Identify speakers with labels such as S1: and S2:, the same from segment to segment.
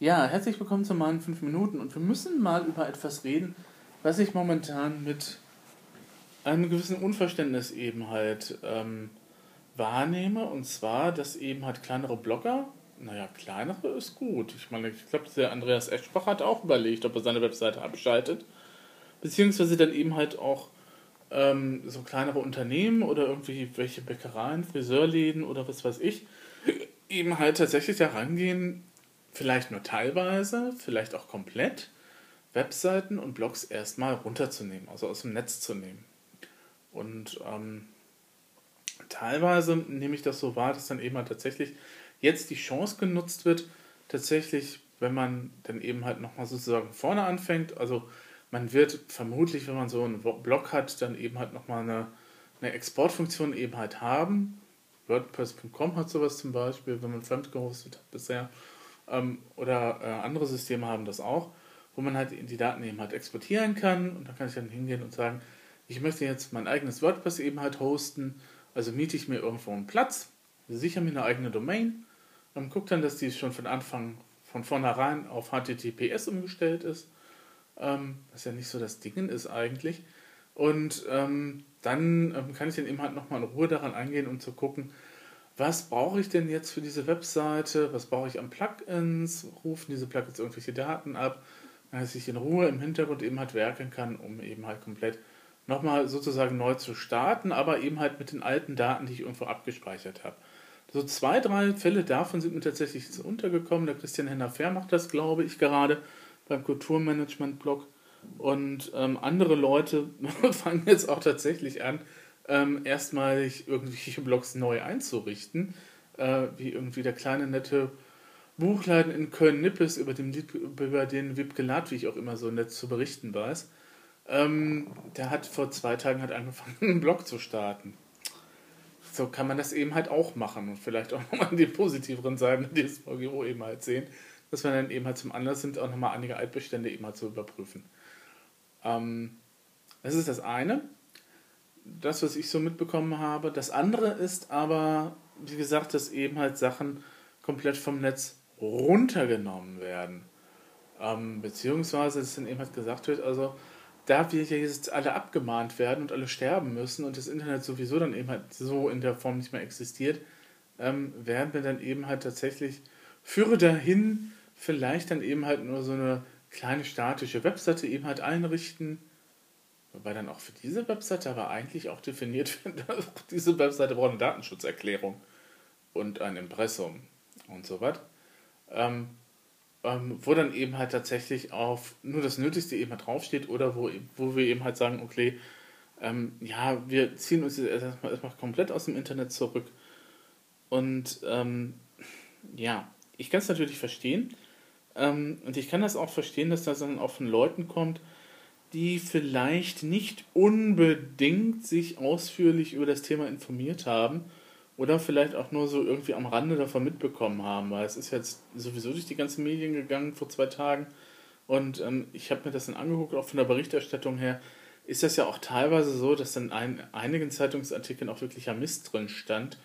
S1: Ja, herzlich willkommen zu meinen 5 Minuten. Und wir müssen mal über etwas reden, was ich momentan mit einem gewissen Unverständnis eben halt ähm, wahrnehme. Und zwar, dass eben halt kleinere Blogger, naja, kleinere ist gut. Ich meine, ich glaube, der Andreas Eschbach hat auch überlegt, ob er seine Webseite abschaltet, beziehungsweise dann eben halt auch ähm, so kleinere Unternehmen oder irgendwie welche Bäckereien, Friseurläden oder was weiß ich, eben halt tatsächlich da rangehen, vielleicht nur teilweise, vielleicht auch komplett, Webseiten und Blogs erstmal runterzunehmen, also aus dem Netz zu nehmen. Und ähm, teilweise nehme ich das so wahr, dass dann eben halt tatsächlich jetzt die Chance genutzt wird, tatsächlich, wenn man dann eben halt nochmal sozusagen vorne anfängt, also man wird vermutlich, wenn man so einen Blog hat, dann eben halt nochmal eine, eine Exportfunktion eben halt haben. WordPress.com hat sowas zum Beispiel, wenn man fremd gehostet hat bisher. Ähm, oder äh, andere Systeme haben das auch, wo man halt die Daten eben halt exportieren kann und da kann ich dann hingehen und sagen, ich möchte jetzt mein eigenes WordPress eben halt hosten, also miete ich mir irgendwo einen Platz, sichere mir eine eigene Domain, und gucke dann, dass die schon von Anfang, von vornherein auf HTTPS umgestellt ist ähm, was ja nicht so das Ding ist eigentlich. Und ähm, dann ähm, kann ich dann eben halt nochmal in Ruhe daran eingehen, um zu gucken, was brauche ich denn jetzt für diese Webseite, was brauche ich an Plugins, rufen diese Plugins irgendwelche Daten ab, dass ich in Ruhe im Hintergrund eben halt werken kann, um eben halt komplett nochmal sozusagen neu zu starten, aber eben halt mit den alten Daten, die ich irgendwo abgespeichert habe. So zwei, drei Fälle davon sind mir tatsächlich untergekommen. Der Christian Henner-Fair macht das, glaube ich, gerade beim Kulturmanagement-Blog. Und ähm, andere Leute fangen jetzt auch tatsächlich an, ähm, erstmalig irgendwelche Blogs neu einzurichten, äh, wie irgendwie der kleine nette Buchladen in Köln-Nippes, über den, über den Wipgelat, wie ich auch immer so nett zu berichten weiß. Ähm, der hat vor zwei Tagen hat angefangen, einen Blog zu starten. So kann man das eben halt auch machen und vielleicht auch nochmal die positiveren Seiten des VGO eben halt sehen dass wir dann eben halt zum Anlass sind, auch nochmal einige Altbestände eben halt zu überprüfen. Ähm, das ist das eine. Das, was ich so mitbekommen habe. Das andere ist aber, wie gesagt, dass eben halt Sachen komplett vom Netz runtergenommen werden. Ähm, beziehungsweise, dass dann eben halt gesagt wird, also da wir ja jetzt alle abgemahnt werden und alle sterben müssen und das Internet sowieso dann eben halt so in der Form nicht mehr existiert, ähm, werden wir dann eben halt tatsächlich führe dahin, vielleicht dann eben halt nur so eine kleine statische Webseite eben halt einrichten. Wobei dann auch für diese Webseite aber eigentlich auch definiert wird, diese Webseite braucht eine Datenschutzerklärung und ein Impressum und so was. Ähm, ähm, wo dann eben halt tatsächlich auf nur das Nötigste eben halt draufsteht oder wo, wo wir eben halt sagen, okay, ähm, ja, wir ziehen uns jetzt erstmal, erstmal komplett aus dem Internet zurück. Und ähm, ja, ich kann es natürlich verstehen. Ähm, und ich kann das auch verstehen, dass das dann auch von Leuten kommt, die vielleicht nicht unbedingt sich ausführlich über das Thema informiert haben oder vielleicht auch nur so irgendwie am Rande davon mitbekommen haben, weil es ist jetzt sowieso durch die ganzen Medien gegangen vor zwei Tagen. Und ähm, ich habe mir das dann angeguckt, auch von der Berichterstattung her, ist das ja auch teilweise so, dass dann in einigen Zeitungsartikeln auch wirklicher Mist drin stand.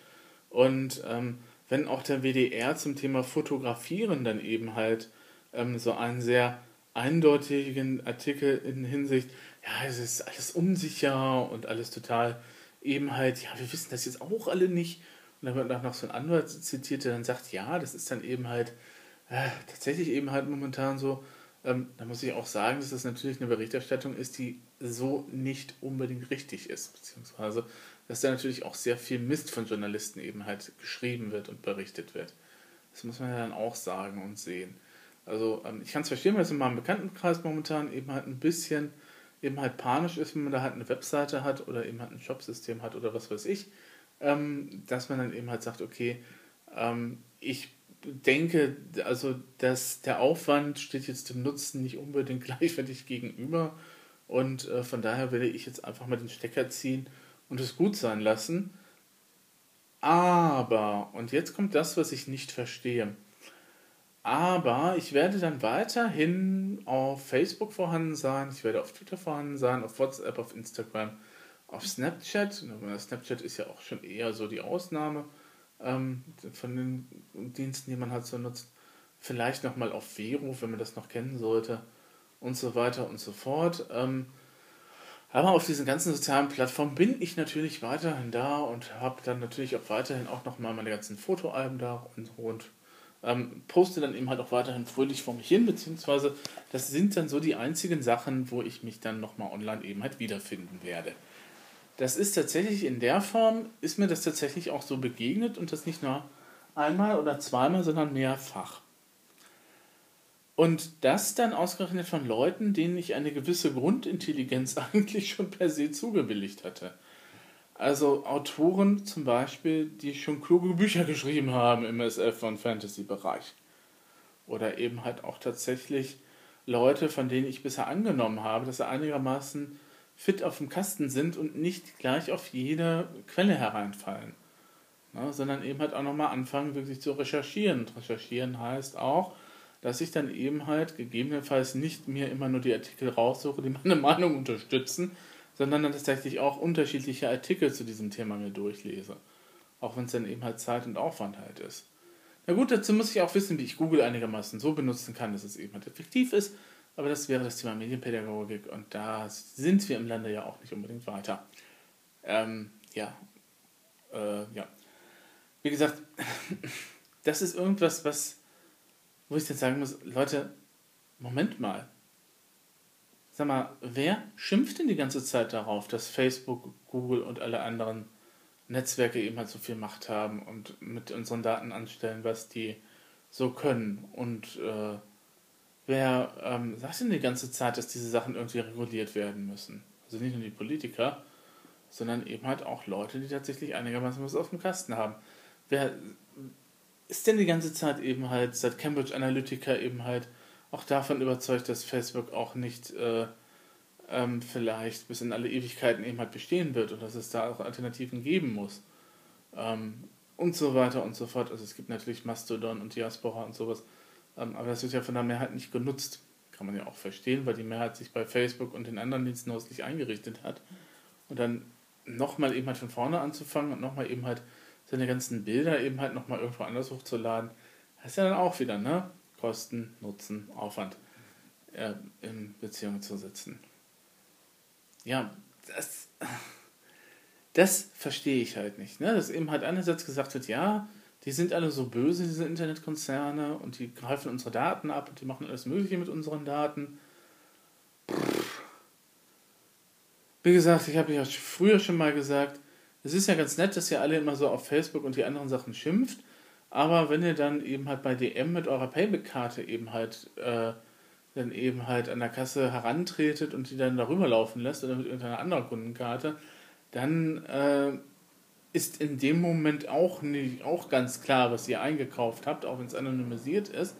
S1: Und ähm, wenn auch der WDR zum Thema Fotografieren dann eben halt ähm, so einen sehr eindeutigen Artikel in Hinsicht, ja, es ist alles unsicher und alles total eben halt, ja, wir wissen das jetzt auch alle nicht. Und dann wird auch noch so ein Anwalt zitiert, der dann sagt, ja, das ist dann eben halt äh, tatsächlich eben halt momentan so. Ähm, da muss ich auch sagen, dass das natürlich eine Berichterstattung ist, die so nicht unbedingt richtig ist, beziehungsweise dass da natürlich auch sehr viel Mist von Journalisten eben halt geschrieben wird und berichtet wird. Das muss man ja dann auch sagen und sehen. Also ähm, ich kann es verstehen, weil es in meinem Bekanntenkreis momentan eben halt ein bisschen eben halt panisch ist, wenn man da halt eine Webseite hat oder eben halt ein Shopsystem hat oder was weiß ich, ähm, dass man dann eben halt sagt, okay, ähm, ich denke, also dass der Aufwand steht jetzt dem Nutzen nicht unbedingt gleichwertig gegenüber und äh, von daher werde ich jetzt einfach mal den Stecker ziehen und es gut sein lassen. Aber, und jetzt kommt das, was ich nicht verstehe. Aber ich werde dann weiterhin auf Facebook vorhanden sein, ich werde auf Twitter vorhanden sein, auf WhatsApp, auf Instagram, auf Snapchat. Snapchat ist ja auch schon eher so die Ausnahme ähm, von den Diensten, die man halt so nutzt. vielleicht nochmal auf Vero, wenn man das noch kennen sollte und so weiter und so fort. Ähm, aber auf diesen ganzen sozialen Plattformen bin ich natürlich weiterhin da und habe dann natürlich auch weiterhin auch nochmal meine ganzen Fotoalben da und, und ähm, poste dann eben halt auch weiterhin fröhlich vor mich hin, beziehungsweise das sind dann so die einzigen Sachen, wo ich mich dann nochmal online eben halt wiederfinden werde. Das ist tatsächlich in der Form, ist mir das tatsächlich auch so begegnet und das nicht nur einmal oder zweimal, sondern mehrfach. Und das dann ausgerechnet von Leuten, denen ich eine gewisse Grundintelligenz eigentlich schon per se zugewilligt hatte. Also Autoren zum Beispiel, die schon kluge Bücher geschrieben haben im SF- und Fantasy-Bereich. Oder eben halt auch tatsächlich Leute, von denen ich bisher angenommen habe, dass sie einigermaßen fit auf dem Kasten sind und nicht gleich auf jede Quelle hereinfallen. Ne, sondern eben halt auch nochmal anfangen, wirklich zu recherchieren. Und recherchieren heißt auch, dass ich dann eben halt gegebenenfalls nicht mir immer nur die Artikel raussuche, die meine Meinung unterstützen, sondern dann tatsächlich auch unterschiedliche Artikel zu diesem Thema mir durchlese. Auch wenn es dann eben halt Zeit und Aufwand halt ist. Na gut, dazu muss ich auch wissen, wie ich Google einigermaßen so benutzen kann, dass es eben halt effektiv ist. Aber das wäre das Thema Medienpädagogik und da sind wir im Lande ja auch nicht unbedingt weiter. Ähm, ja. Äh, ja. Wie gesagt, das ist irgendwas, was wo ich dann sagen muss, Leute, Moment mal. Sag mal, wer schimpft denn die ganze Zeit darauf, dass Facebook, Google und alle anderen Netzwerke eben halt so viel Macht haben und mit unseren Daten anstellen, was die so können? Und äh, wer ähm, sagt denn die ganze Zeit, dass diese Sachen irgendwie reguliert werden müssen? Also nicht nur die Politiker, sondern eben halt auch Leute, die tatsächlich einigermaßen was auf dem Kasten haben. Wer ist denn die ganze Zeit eben halt, seit Cambridge Analytica eben halt auch davon überzeugt, dass Facebook auch nicht äh, ähm, vielleicht bis in alle Ewigkeiten eben halt bestehen wird und dass es da auch Alternativen geben muss. Ähm, und so weiter und so fort. Also es gibt natürlich Mastodon und Diaspora und sowas, ähm, aber das wird ja von der Mehrheit nicht genutzt. Kann man ja auch verstehen, weil die Mehrheit sich bei Facebook und den anderen Diensten häuslich eingerichtet hat. Und dann nochmal eben halt von vorne anzufangen und nochmal eben halt seine ganzen Bilder eben halt nochmal irgendwo anders hochzuladen, das ist ja dann auch wieder, ne? Kosten, Nutzen, Aufwand äh, in Beziehung zu setzen. Ja, das, das verstehe ich halt nicht. Ne? Dass eben halt einerseits gesagt wird, ja, die sind alle so böse, diese Internetkonzerne, und die greifen unsere Daten ab und die machen alles Mögliche mit unseren Daten. Wie gesagt, ich habe ja früher schon mal gesagt, es ist ja ganz nett, dass ihr alle immer so auf Facebook und die anderen Sachen schimpft, aber wenn ihr dann eben halt bei DM mit eurer Payback-Karte eben halt äh, dann eben halt an der Kasse herantretet und die dann darüber laufen lässt oder mit irgendeiner anderen Kundenkarte, dann äh, ist in dem Moment auch nicht auch ganz klar, was ihr eingekauft habt, auch wenn es anonymisiert ist.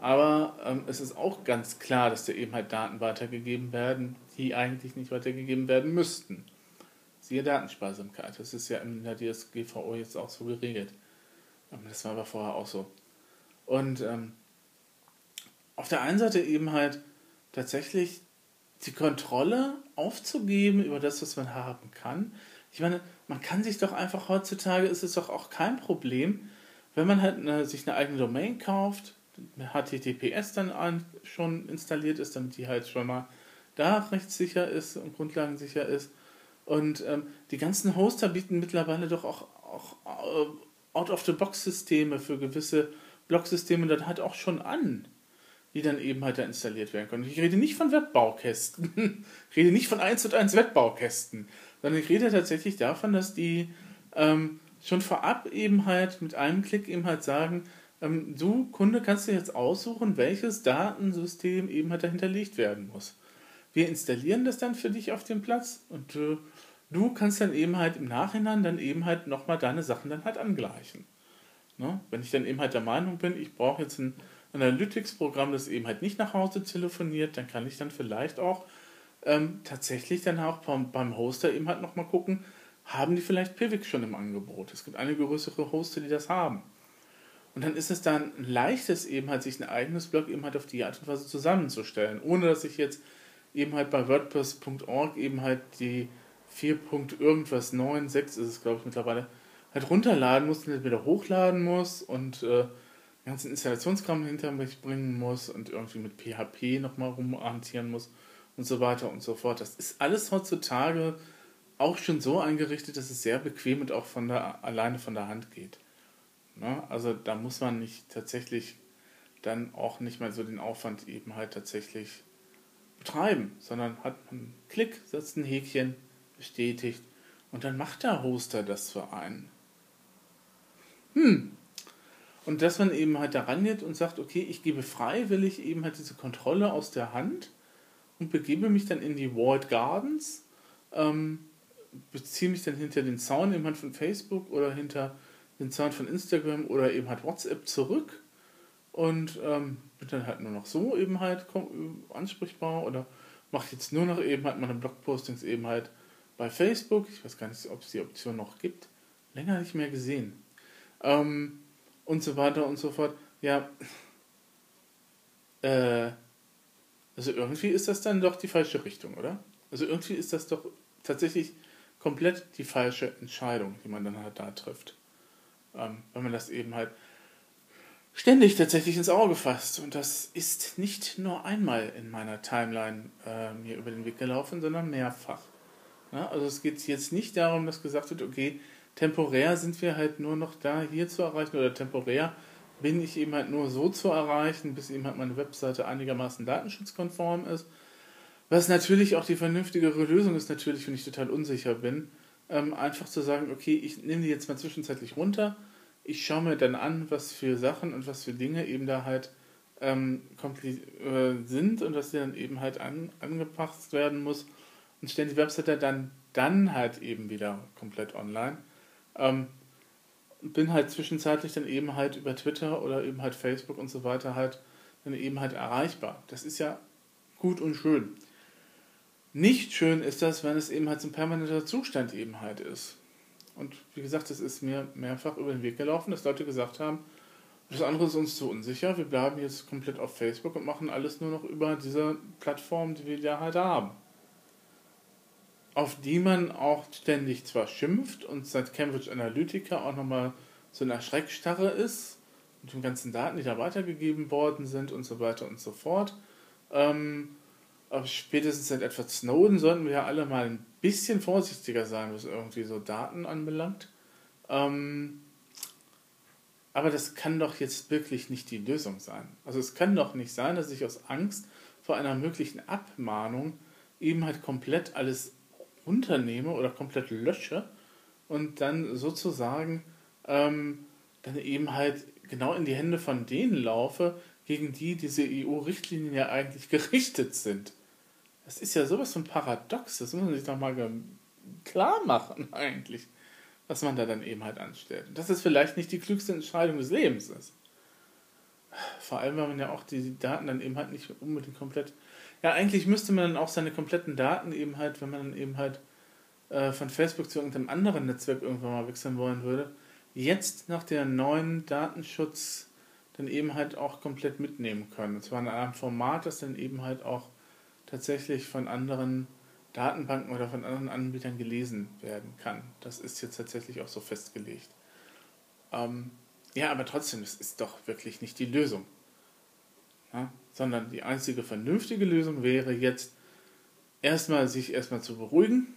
S1: Aber ähm, es ist auch ganz klar, dass da eben halt Daten weitergegeben werden, die eigentlich nicht weitergegeben werden müssten. Siehe Datensparsamkeit. Das ist ja in der DSGVO jetzt auch so geregelt. Das war aber vorher auch so. Und ähm, auf der einen Seite eben halt tatsächlich die Kontrolle aufzugeben über das, was man haben kann. Ich meine, man kann sich doch einfach heutzutage, ist es doch auch kein Problem, wenn man halt eine, sich eine eigene Domain kauft, HTTPS dann an, schon installiert ist, damit die halt schon mal da rechtssicher ist und grundlagensicher ist und ähm, die ganzen Hoster bieten mittlerweile doch auch, auch uh, Out-of-the-Box-Systeme für gewisse Blocksysteme dann halt auch schon an, die dann eben halt da installiert werden können. Ich rede nicht von Webbaukästen, ich rede nicht von 1 und 1 Webbaukästen, sondern ich rede tatsächlich davon, dass die ähm, schon vorab eben halt mit einem Klick eben halt sagen, ähm, du Kunde kannst du jetzt aussuchen, welches Datensystem eben halt dahinterlegt werden muss. Wir installieren das dann für dich auf dem Platz und äh, du kannst dann eben halt im Nachhinein dann eben halt nochmal deine Sachen dann halt angleichen. Ne? Wenn ich dann eben halt der Meinung bin, ich brauche jetzt ein Analytics-Programm, das eben halt nicht nach Hause telefoniert, dann kann ich dann vielleicht auch ähm, tatsächlich dann auch beim, beim Hoster eben halt nochmal gucken, haben die vielleicht Pivik schon im Angebot. Es gibt einige größere Hoster, die das haben. Und dann ist es dann leichtes eben halt, sich ein eigenes Blog eben halt auf die Art und Weise zusammenzustellen, ohne dass ich jetzt eben halt bei WordPress.org eben halt die 4. irgendwas 9, 6 ist es glaube ich mittlerweile, halt runterladen muss und wieder hochladen muss und äh, ganzen Installationskram hinter mich bringen muss und irgendwie mit PHP nochmal rumhantieren muss und so weiter und so fort. Das ist alles heutzutage auch schon so eingerichtet, dass es sehr bequem und auch von der, alleine von der Hand geht. Ne? Also da muss man nicht tatsächlich dann auch nicht mehr so den Aufwand eben halt tatsächlich betreiben, sondern hat einen Klick, setzt ein Häkchen, bestätigt und dann macht der Hoster das für einen. Hm. Und dass man eben halt da rangeht und sagt, okay, ich gebe freiwillig eben halt diese Kontrolle aus der Hand und begebe mich dann in die Walled Gardens, ähm, beziehe mich dann hinter den Zaun eben halt von Facebook oder hinter den Zaun von Instagram oder eben halt WhatsApp zurück und ähm, bin dann halt nur noch so eben halt ansprechbar oder mache jetzt nur noch eben halt meine Blogpostings eben halt bei Facebook. Ich weiß gar nicht, ob es die Option noch gibt. Länger nicht mehr gesehen. Ähm, und so weiter und so fort. Ja, äh, also irgendwie ist das dann doch die falsche Richtung, oder? Also irgendwie ist das doch tatsächlich komplett die falsche Entscheidung, die man dann halt da trifft. Ähm, wenn man das eben halt ständig tatsächlich ins Auge fasst. Und das ist nicht nur einmal in meiner Timeline äh, mir über den Weg gelaufen, sondern mehrfach. Ja, also es geht jetzt nicht darum, dass gesagt wird, okay, temporär sind wir halt nur noch da hier zu erreichen oder temporär bin ich eben halt nur so zu erreichen, bis eben halt meine Webseite einigermaßen datenschutzkonform ist. Was natürlich auch die vernünftigere Lösung ist, natürlich, wenn ich total unsicher bin, ähm, einfach zu sagen, okay, ich nehme die jetzt mal zwischenzeitlich runter, ich schaue mir dann an, was für Sachen und was für Dinge eben da halt ähm, äh, sind und was dann eben halt an, angepasst werden muss und stellen die Webseite dann, dann halt eben wieder komplett online. Ähm, bin halt zwischenzeitlich dann eben halt über Twitter oder eben halt Facebook und so weiter halt dann eben halt erreichbar. Das ist ja gut und schön. Nicht schön ist das, wenn es eben halt so ein permanenter Zustand eben halt ist. Und wie gesagt, es ist mir mehrfach über den Weg gelaufen, dass Leute gesagt haben, das andere ist uns zu unsicher, wir bleiben jetzt komplett auf Facebook und machen alles nur noch über diese Plattform, die wir da halt haben. Auf die man auch ständig zwar schimpft und seit Cambridge Analytica auch nochmal so eine Schreckstarre ist, mit den ganzen Daten, die da weitergegeben worden sind und so weiter und so fort. Ähm, aber spätestens seit Edward Snowden sollten wir ja alle mal ein bisschen vorsichtiger sein, was irgendwie so Daten anbelangt. Ähm, aber das kann doch jetzt wirklich nicht die Lösung sein. Also es kann doch nicht sein, dass ich aus Angst vor einer möglichen Abmahnung eben halt komplett alles unternehme oder komplett lösche und dann sozusagen ähm, dann eben halt genau in die Hände von denen laufe, gegen die diese EU-Richtlinien ja eigentlich gerichtet sind. Das ist ja sowas von paradox, das muss man sich doch mal klar machen eigentlich, was man da dann eben halt anstellt. Dass es vielleicht nicht die klügste Entscheidung des Lebens ist. Vor allem, weil man ja auch die Daten dann eben halt nicht unbedingt komplett. Ja, eigentlich müsste man dann auch seine kompletten Daten eben halt, wenn man eben halt äh, von Facebook zu irgendeinem anderen Netzwerk irgendwann mal wechseln wollen würde, jetzt nach der neuen Datenschutz dann eben halt auch komplett mitnehmen können. Und zwar in einem Format, das dann eben halt auch tatsächlich von anderen Datenbanken oder von anderen Anbietern gelesen werden kann. Das ist jetzt tatsächlich auch so festgelegt. Ähm, ja, aber trotzdem, es ist doch wirklich nicht die Lösung. Ja? Sondern die einzige vernünftige Lösung wäre jetzt erstmal sich erstmal zu beruhigen,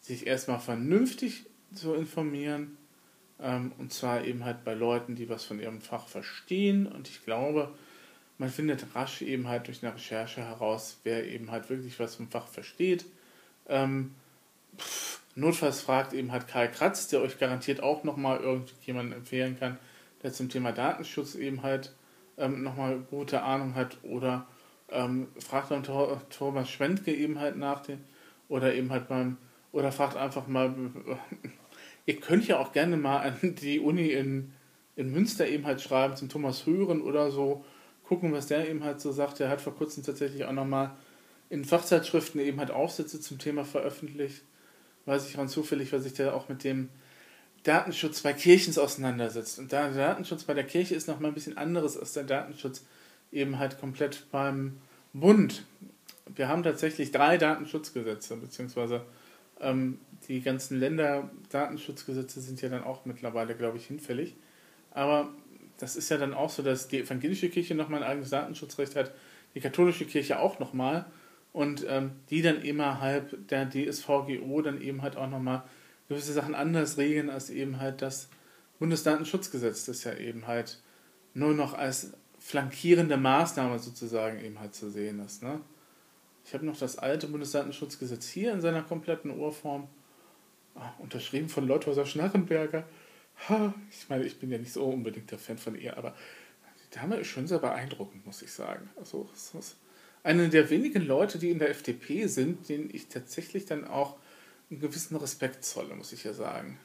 S1: sich erstmal vernünftig zu informieren, ähm, und zwar eben halt bei Leuten, die was von ihrem Fach verstehen. Und ich glaube, man findet rasch eben halt durch eine Recherche heraus, wer eben halt wirklich was vom Fach versteht. Ähm, pff, notfalls fragt eben halt Karl Kratz, der euch garantiert auch nochmal irgendjemanden empfehlen kann, der zum Thema Datenschutz eben halt ähm, nochmal gute Ahnung hat oder ähm, fragt beim Tor Thomas Schwendke eben halt nach den oder eben halt beim oder fragt einfach mal ihr könnt ja auch gerne mal an die Uni in, in Münster eben halt schreiben zum Thomas Hören oder so gucken, was der eben halt so sagt. Der hat vor kurzem tatsächlich auch nochmal in Fachzeitschriften eben halt Aufsätze zum Thema veröffentlicht. Weiß ich auch zufällig, weil sich der auch mit dem Datenschutz bei Kirchen auseinandersetzt. Und der Datenschutz bei der Kirche ist nochmal ein bisschen anderes als der Datenschutz eben halt komplett beim Bund. Wir haben tatsächlich drei Datenschutzgesetze, beziehungsweise ähm, die ganzen Länder-Datenschutzgesetze sind ja dann auch mittlerweile, glaube ich, hinfällig. Aber das ist ja dann auch so, dass die evangelische Kirche nochmal ein eigenes Datenschutzrecht hat, die katholische Kirche auch nochmal und ähm, die dann innerhalb der DSVGO dann eben halt auch nochmal gewisse Sachen anders regeln als eben halt das Bundesdatenschutzgesetz, das ja eben halt nur noch als flankierende Maßnahme sozusagen eben halt zu sehen ist. Ne? Ich habe noch das alte Bundesdatenschutzgesetz hier in seiner kompletten Urform, ah, unterschrieben von Leuthäuser Schnarrenberger. Ha, ich meine, ich bin ja nicht so unbedingt der Fan von ihr, aber die Dame ist schon sehr beeindruckend, muss ich sagen. Also, eine der wenigen Leute, die in der FDP sind, denen ich tatsächlich dann auch einen gewissen Respekt zolle, muss ich ja sagen.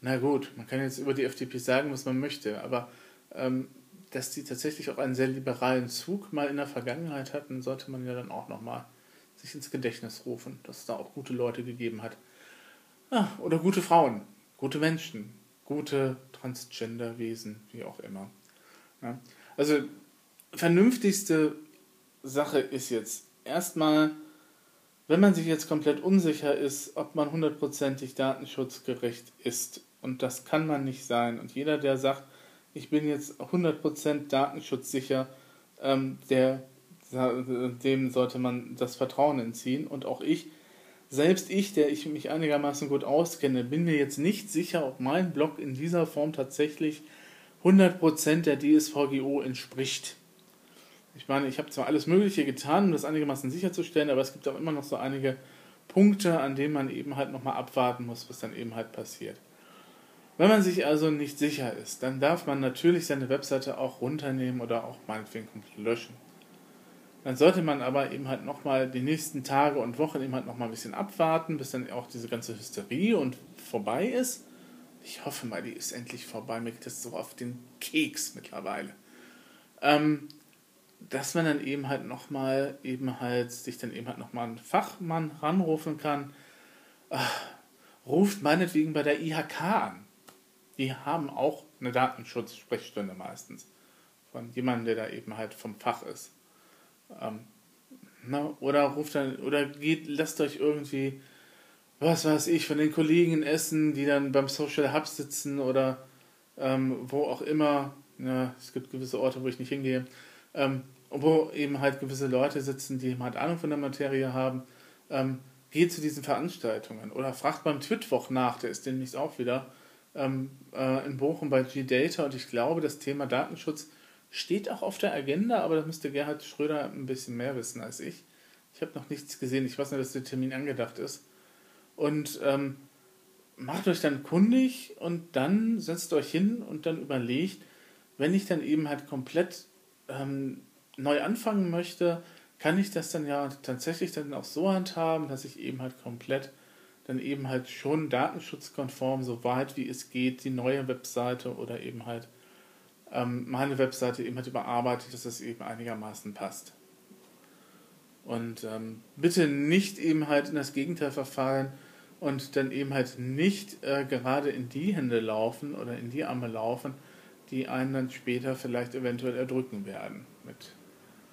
S1: Na gut, man kann jetzt über die FDP sagen, was man möchte, aber ähm, dass die tatsächlich auch einen sehr liberalen Zug mal in der Vergangenheit hatten, sollte man ja dann auch nochmal sich ins Gedächtnis rufen, dass es da auch gute Leute gegeben hat. Ah, oder gute Frauen, gute Menschen, gute Transgender-Wesen, wie auch immer. Ja. Also, vernünftigste Sache ist jetzt erstmal, wenn man sich jetzt komplett unsicher ist, ob man hundertprozentig datenschutzgerecht ist, und das kann man nicht sein, und jeder, der sagt, ich bin jetzt 100% datenschutzsicher, ähm, der, dem sollte man das Vertrauen entziehen. Und auch ich, selbst ich, der ich mich einigermaßen gut auskenne, bin mir jetzt nicht sicher, ob mein Blog in dieser Form tatsächlich 100% der DSVGO entspricht. Ich meine, ich habe zwar alles Mögliche getan, um das einigermaßen sicherzustellen, aber es gibt auch immer noch so einige Punkte, an denen man eben halt nochmal abwarten muss, was dann eben halt passiert. Wenn man sich also nicht sicher ist, dann darf man natürlich seine Webseite auch runternehmen oder auch meinetwegen komplett löschen. Dann sollte man aber eben halt nochmal die nächsten Tage und Wochen eben halt nochmal ein bisschen abwarten, bis dann auch diese ganze Hysterie und vorbei ist. Ich hoffe mal, die ist endlich vorbei. Mir geht das so auf den Keks mittlerweile. Ähm, dass man dann eben halt nochmal eben halt sich dann eben halt nochmal einen Fachmann ranrufen kann. Ach, ruft meinetwegen bei der IHK an die haben auch eine Datenschutz-Sprechstunde meistens. Von jemandem, der da eben halt vom Fach ist. Ähm, na, ne, oder ruft dann, oder geht, lasst euch irgendwie, was weiß ich, von den Kollegen essen, die dann beim Social Hub sitzen oder ähm, wo auch immer. Ja, es gibt gewisse Orte, wo ich nicht hingehe. Ähm, wo eben halt gewisse Leute sitzen, die eben halt Ahnung von der Materie haben. Ähm, geht zu diesen Veranstaltungen oder fragt beim Twitwoch nach, der ist demnächst auch wieder ähm, äh, in Bochum bei G-Data und ich glaube, das Thema Datenschutz steht auch auf der Agenda, aber da müsste Gerhard Schröder ein bisschen mehr wissen als ich. Ich habe noch nichts gesehen, ich weiß nur, dass der Termin angedacht ist. Und ähm, macht euch dann kundig und dann setzt euch hin und dann überlegt, wenn ich dann eben halt komplett ähm, neu anfangen möchte, kann ich das dann ja tatsächlich dann auch so handhaben, dass ich eben halt komplett dann eben halt schon datenschutzkonform, so weit wie es geht, die neue Webseite oder eben halt ähm, meine Webseite eben halt überarbeitet, dass das eben einigermaßen passt. Und ähm, bitte nicht eben halt in das Gegenteil verfallen und dann eben halt nicht äh, gerade in die Hände laufen oder in die Arme laufen, die einen dann später vielleicht eventuell erdrücken werden mit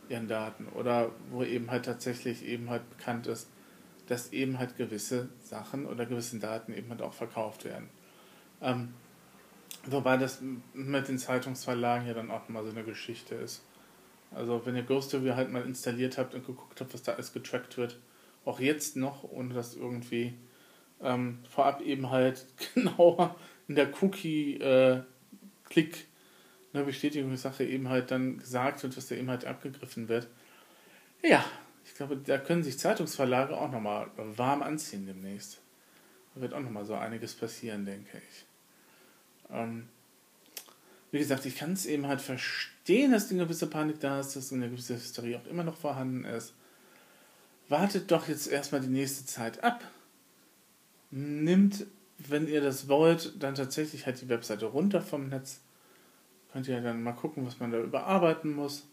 S1: ihren Daten oder wo eben halt tatsächlich eben halt bekannt ist, dass eben halt gewisse Sachen oder gewisse Daten eben halt auch verkauft werden. Ähm, wobei das mit den Zeitungsverlagen ja dann auch mal so eine Geschichte ist. Also wenn ihr Ghost-Review halt mal installiert habt und geguckt habt, was da alles getrackt wird, auch jetzt noch, ohne dass irgendwie ähm, vorab eben halt genauer in der Cookie-Klick äh, eine Bestätigungssache eben halt dann gesagt wird, was da eben halt abgegriffen wird. Ja, ich glaube, da können sich Zeitungsverlage auch nochmal warm anziehen demnächst. Da wird auch nochmal so einiges passieren, denke ich. Ähm, wie gesagt, ich kann es eben halt verstehen, dass eine gewisse Panik da ist, dass eine gewisse Hysterie auch immer noch vorhanden ist. Wartet doch jetzt erstmal die nächste Zeit ab. Nimmt, wenn ihr das wollt, dann tatsächlich halt die Webseite runter vom Netz. Könnt ihr dann mal gucken, was man da überarbeiten muss.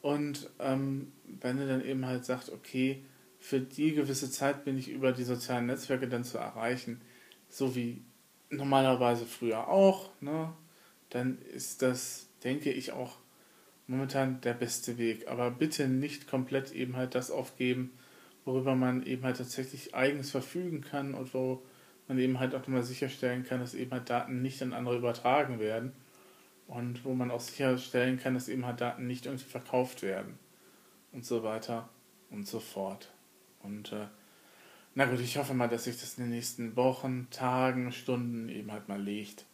S1: Und ähm, wenn ihr dann eben halt sagt, okay, für die gewisse Zeit bin ich über die sozialen Netzwerke dann zu erreichen, so wie normalerweise früher auch, ne, dann ist das, denke ich, auch momentan der beste Weg. Aber bitte nicht komplett eben halt das aufgeben, worüber man eben halt tatsächlich eigens verfügen kann und wo man eben halt auch nochmal sicherstellen kann, dass eben halt Daten nicht an andere übertragen werden und wo man auch sicherstellen kann, dass eben halt Daten nicht irgendwie verkauft werden und so weiter und so fort. Und äh, na gut, ich hoffe mal, dass sich das in den nächsten Wochen, Tagen, Stunden eben halt mal legt.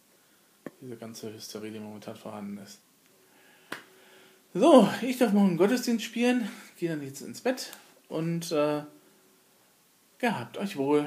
S1: Diese ganze Hysterie, die momentan vorhanden ist. So, ich darf morgen Gottesdienst spielen, gehe dann jetzt ins Bett und äh, gehabt euch wohl.